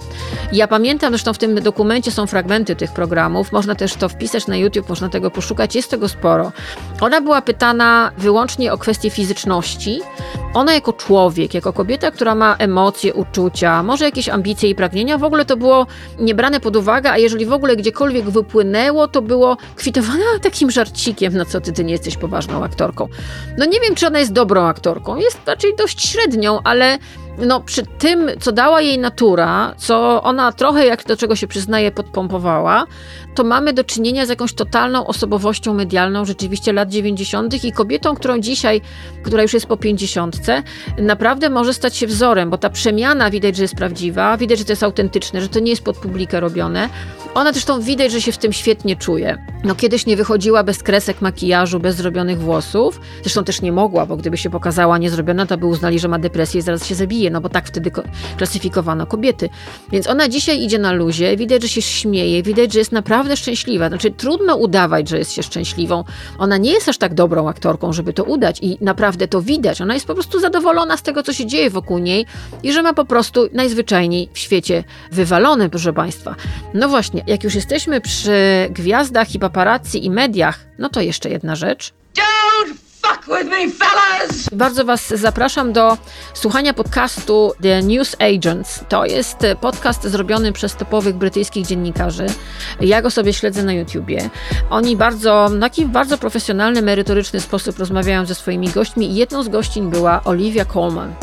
Ja pamiętam, zresztą w tym dokumencie są fragmenty tych programów, można też to wpisać na YouTube, można tego poszukać, jest tego sporo. Ona była pytana wyłącznie o kwestie fizyczności Ona jako człowiek, jako kobieta, która ma emocje, uczucia, może jakieś ambicje i pragnienia, w ogóle to było niebrane pod uwagę, a jeżeli w ogóle gdziekolwiek wypłynęło, to było kwitowane <laughs> takim żarcikiem, no co ty, ty nie jesteś poważną aktorką. No nie wiem, czy ona jest dobrą aktorką, jest raczej dość średnią, ale no, przy tym, co dała jej natura, co ona trochę, jak do czego się przyznaje, podpompowała, to mamy do czynienia z jakąś totalną osobowością medialną rzeczywiście lat 90. i kobietą, którą dzisiaj, która już jest po 50, naprawdę może stać się wzorem, bo ta przemiana widać, że jest prawdziwa, widać, że to jest autentyczne, że to nie jest pod publikę robione. Ona zresztą widać, że się w tym świetnie czuje. No kiedyś nie wychodziła bez kresek makijażu, bez zrobionych włosów. Zresztą też nie mogła, bo gdyby się pokazała niezrobiona, to by uznali, że ma depresję i zaraz się zabije, no bo tak wtedy klasyfikowano kobiety. Więc ona dzisiaj idzie na luzie, widać, że się śmieje, widać, że jest naprawdę szczęśliwa. Znaczy trudno udawać, że jest się szczęśliwą. Ona nie jest aż tak dobrą aktorką, żeby to udać i naprawdę to widać. Ona jest po prostu zadowolona z tego, co się dzieje wokół niej i że ma po prostu najzwyczajniej w świecie wywalone, proszę Państwa. No właśnie, jak już jesteśmy przy gwiazdach i paparazzi i mediach, no to jeszcze jedna rzecz. Don't fuck with me, fellas! Bardzo Was zapraszam do słuchania podcastu The News Agents. To jest podcast zrobiony przez topowych brytyjskich dziennikarzy. Ja go sobie śledzę na YouTubie. Oni bardzo, w taki bardzo profesjonalny, merytoryczny sposób rozmawiają ze swoimi gośćmi jedną z gościń była Olivia Colman.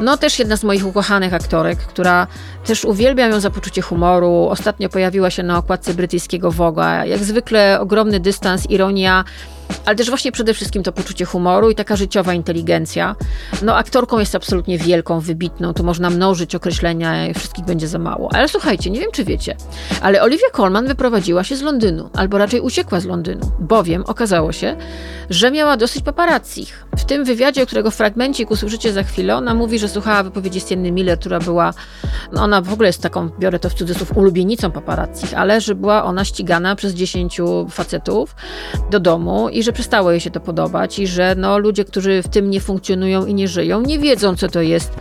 No też jedna z moich ukochanych aktorek, która też uwielbiam ją za poczucie humoru. Ostatnio pojawiła się na okładce brytyjskiego Voga. Jak zwykle ogromny dystans, ironia, ale też właśnie przede wszystkim to poczucie humoru i taka życiowa inteligencja. No aktorką jest absolutnie wielką, wybitną, tu można mnożyć określenia wszystkich będzie za mało. Ale słuchajcie, nie wiem czy wiecie, ale Olivia Colman wyprowadziła się z Londynu, albo raczej uciekła z Londynu, bowiem okazało się, że miała dosyć paparazzich. W tym wywiadzie, którego fragmencik usłyszycie za chwilę, ona mówi, że słuchała wypowiedzi Sienny Miller, która była, no ona w ogóle jest taką, biorę to w cudzysłów, ulubienicą paparazzich, ale że była ona ścigana przez dziesięciu facetów do domu i że przestało jej się to podobać i że no, ludzie, którzy w tym nie funkcjonują i nie żyją, nie wiedzą, co to jest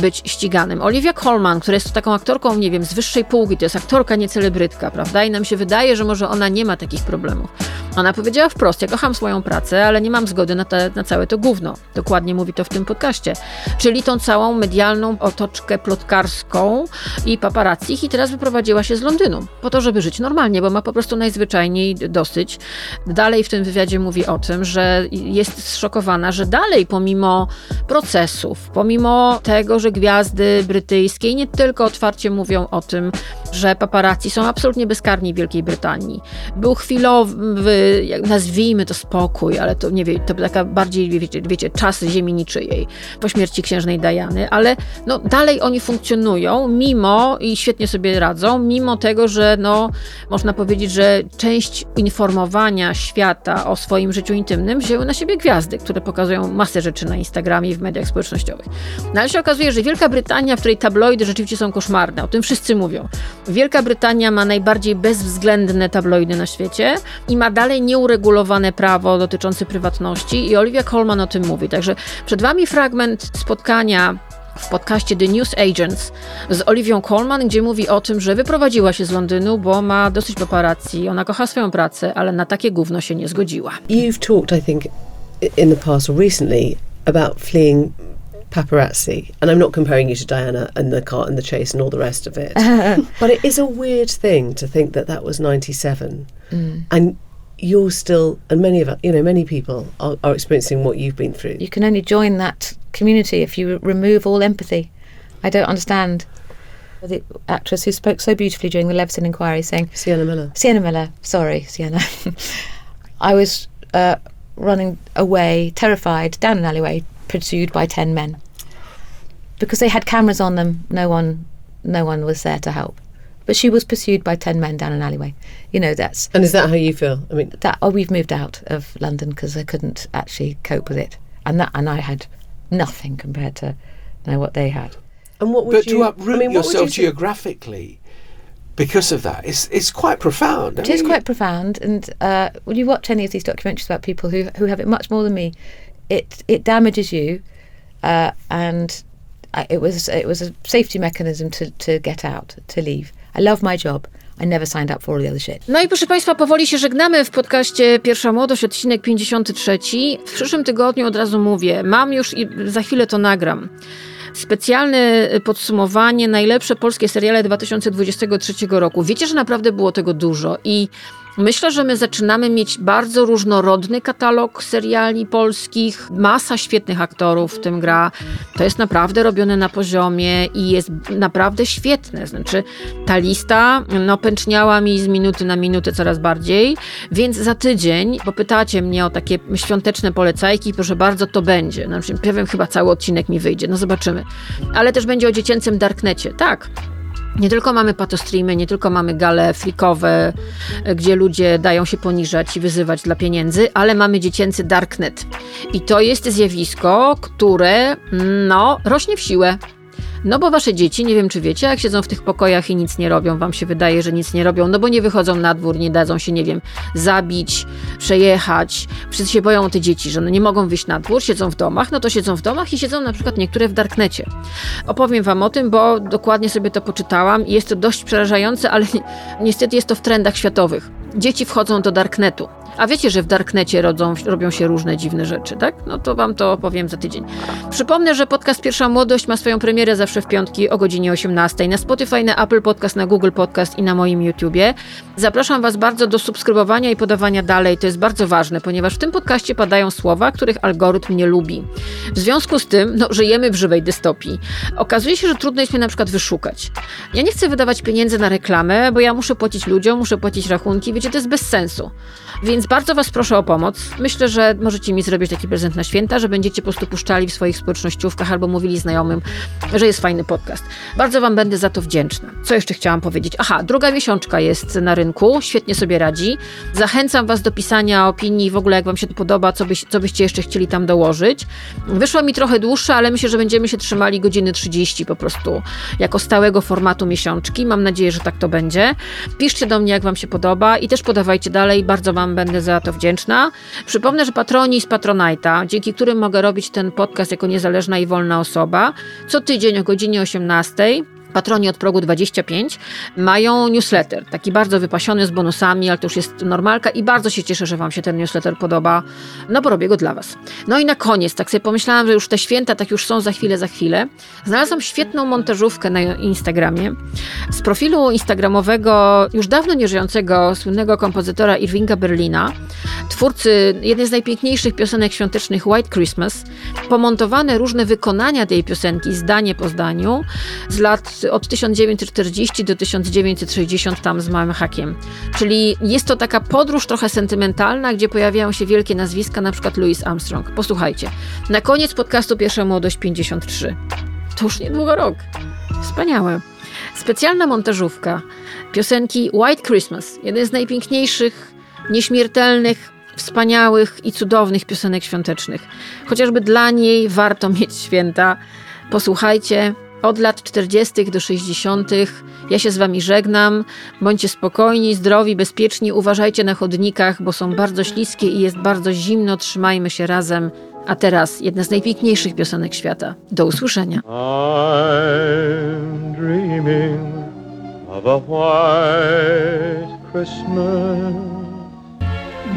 być ściganym. Olivia Colman, która jest taką aktorką, nie wiem, z wyższej półki, to jest aktorka, nie celebrytka, prawda? I nam się wydaje, że może ona nie ma takich problemów. Ona powiedziała wprost, ja kocham swoją pracę, ale nie mam zgody na, te, na całe to gówno. Dokładnie mówi to w tym podcaście. Czyli tą całą medialną otoczkę plotkarską i paparazzich i teraz wyprowadziła się z Londynu po to, żeby żyć normalnie, bo ma po prostu najzwyczajniej dosyć. Dalej w tym wywiadzie mówi o tym, że jest zszokowana, że dalej pomimo procesów, pomimo tego, że gwiazdy brytyjskie nie tylko otwarcie mówią o tym, że paparazzi są absolutnie bezkarni w Wielkiej Brytanii. Był chwilowy, nazwijmy to spokój, ale to nie wiem, to taka bardziej, wiecie, wiecie, czas ziemi niczyjej po śmierci księżnej Diany, ale no dalej oni funkcjonują mimo i świetnie sobie radzą, mimo tego, że no można powiedzieć, że część informowania świata o swoim życiu intymnym wzięły na siebie gwiazdy, które pokazują masę rzeczy na Instagramie i w mediach społecznościowych. No ale się okazuje, że Wielka Brytania, w której tabloidy rzeczywiście są koszmarne, o tym wszyscy mówią. Wielka Brytania ma najbardziej bezwzględne tabloidy na świecie i ma dalej nieuregulowane prawo dotyczące prywatności i Olivia Colman o tym mówi. Także przed Wami fragment spotkania w podcaście The News Agents z Olivią Colman, gdzie mówi o tym, że wyprowadziła się z Londynu, bo ma dosyć paparazzi, ona kocha swoją pracę, ale na takie gówno się nie zgodziła. You've talked, I think, in the past or recently about fleeing paparazzi, and I'm not comparing you to Diana and the car and the chase and all the rest of it, <laughs> but it is a weird thing to think that that was 97, Mm. and you're still, and many of you know, many people are, are experiencing what you've been through. You can only join that community if you remove all empathy. I don't understand. The actress who spoke so beautifully during the Leveson inquiry saying, Sienna Miller. Sienna Miller, sorry, Sienna. <laughs> I was uh, running away, terrified, down an alleyway, pursued by 10 men. Because they had cameras on them, no one, no one was there to help. But she was pursued by 10 men down an alleyway. You know, that's. And is that how you feel? I mean, that, oh, we've moved out of London because I couldn't actually cope with it. And that, and I had nothing compared to you know, what they had. And what would but you? to uproot I mean, yourself you geographically because of that, it's it's quite profound. I It is mean, quite profound, and uh, when you watch any of these documentaries about people who who have it much more than me, it it damages you, uh, and It was it was a safety mechanism to to get out to leave. I love my job. I never signed up for all the other shit. No i proszę Państwa, powoli się żegnamy w podcaście Pierwsza Młodość, odcinek 53. W przyszłym tygodniu od razu mówię, mam już i za chwilę to nagram. Specjalne podsumowanie najlepsze polskie seriale 2023 roku. Wiecie, że naprawdę było tego dużo i Myślę, że my zaczynamy mieć bardzo różnorodny katalog seriali polskich. Masa świetnych aktorów w tym gra. To jest naprawdę robione na poziomie i jest naprawdę świetne. Znaczy, ta lista no, pęczniała mi z minuty na minutę coraz bardziej, więc za tydzień, bo pytacie mnie o takie świąteczne polecajki, proszę bardzo, to będzie. Znaczy, pewien chyba cały odcinek mi wyjdzie, no zobaczymy. Ale też będzie o dziecięcym Darknecie. Tak, nie tylko mamy patostreamy, nie tylko mamy gale flikowe, gdzie ludzie dają się poniżać i wyzywać dla pieniędzy, ale mamy dziecięcy darknet. I to jest zjawisko, które no, rośnie w siłę. No bo wasze dzieci, nie wiem czy wiecie, jak siedzą w tych pokojach i nic nie robią, wam się wydaje, że nic nie robią, no bo nie wychodzą na dwór, nie dadzą się, nie wiem, zabić, przejechać. Wszyscy się boją te dzieci, że no nie mogą wyjść na dwór, siedzą w domach, no to siedzą w domach i siedzą na przykład niektóre w darknecie. Opowiem wam o tym, bo dokładnie sobie to poczytałam i jest to dość przerażające, ale ni <laughs> niestety jest to w trendach światowych. Dzieci wchodzą do darknetu. A wiecie, że w Darknecie rodzą, robią się różne dziwne rzeczy, tak? No to wam to opowiem za tydzień. Przypomnę, że podcast Pierwsza Młodość ma swoją premierę zawsze w piątki o godzinie 18 na Spotify, na Apple Podcast, na Google Podcast i na moim YouTubie. Zapraszam was bardzo do subskrybowania i podawania dalej. To jest bardzo ważne, ponieważ w tym podcaście padają słowa, których algorytm nie lubi. W związku z tym, no, żyjemy w żywej dystopii. Okazuje się, że trudno jest mnie na przykład wyszukać. Ja nie chcę wydawać pieniędzy na reklamę, bo ja muszę płacić ludziom, muszę płacić rachunki. Wiecie, to jest bez sensu. Więc bardzo Was proszę o pomoc. Myślę, że możecie mi zrobić taki prezent na święta, że będziecie po prostu puszczali w swoich społecznościówkach albo mówili znajomym, że jest fajny podcast. Bardzo Wam będę za to wdzięczna. Co jeszcze chciałam powiedzieć? Aha, druga miesiączka jest na rynku, świetnie sobie radzi. Zachęcam Was do pisania opinii, w ogóle jak Wam się to podoba, co, byś, co byście jeszcze chcieli tam dołożyć. Wyszła mi trochę dłuższa, ale myślę, że będziemy się trzymali godziny 30 po prostu jako stałego formatu miesiączki. Mam nadzieję, że tak to będzie. Piszcie do mnie, jak Wam się podoba i też podawajcie dalej. Bardzo Wam będę za to wdzięczna. Przypomnę, że patroni z Patronite'a, dzięki którym mogę robić ten podcast jako niezależna i wolna osoba, co tydzień o godzinie 18 patroni od progu 25 mają newsletter, taki bardzo wypasiony z bonusami, ale to już jest normalka i bardzo się cieszę, że Wam się ten newsletter podoba, no bo robię go dla Was. No i na koniec, tak sobie pomyślałam, że już te święta tak już są za chwilę, za chwilę. Znalazłam świetną montażówkę na Instagramie z profilu instagramowego już dawno nieżyjącego słynnego kompozytora Irvinga Berlina, twórcy jednej z najpiękniejszych piosenek świątecznych White Christmas, pomontowane różne wykonania tej piosenki zdanie po zdaniu z lat od 1940 do 1960 tam z małym hakiem. Czyli jest to taka podróż trochę sentymentalna, gdzie pojawiają się wielkie nazwiska, na przykład Louis Armstrong. Posłuchajcie. Na koniec podcastu Pierwsza Młodość 53. To już niedługo rok. Wspaniałe. Specjalna montażówka piosenki White Christmas, jeden z najpiękniejszych, nieśmiertelnych, wspaniałych i cudownych piosenek świątecznych. Chociażby dla niej warto mieć święta. Posłuchajcie, od lat 40. do 60. Ja się z Wami żegnam. Bądźcie spokojni, zdrowi, bezpieczni. Uważajcie na chodnikach, bo są bardzo śliskie i jest bardzo zimno. Trzymajmy się razem. A teraz jedna z najpiękniejszych piosenek świata. Do usłyszenia. I'm dreaming of a white Christmas.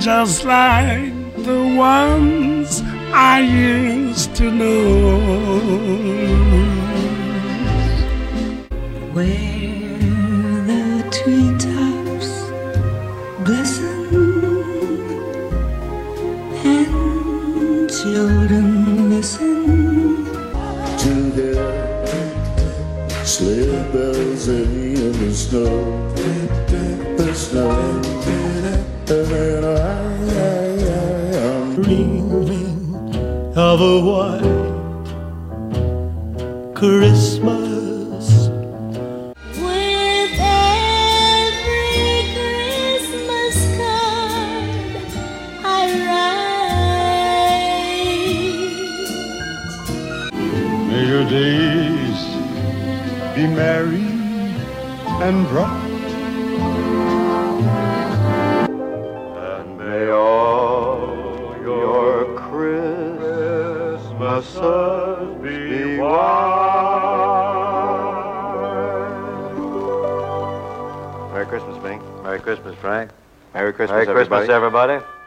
Just like the ones I used to know. Where the treetops glisten and children listen to hear sleigh bells in the snow, the snow. And then I, I'm dreaming of a white Christmas. Be merry and bright. And may all your Christmases be white. Merry Christmas, Mink. Merry Christmas, Frank. Merry Christmas, Merry Christmas, everybody. everybody.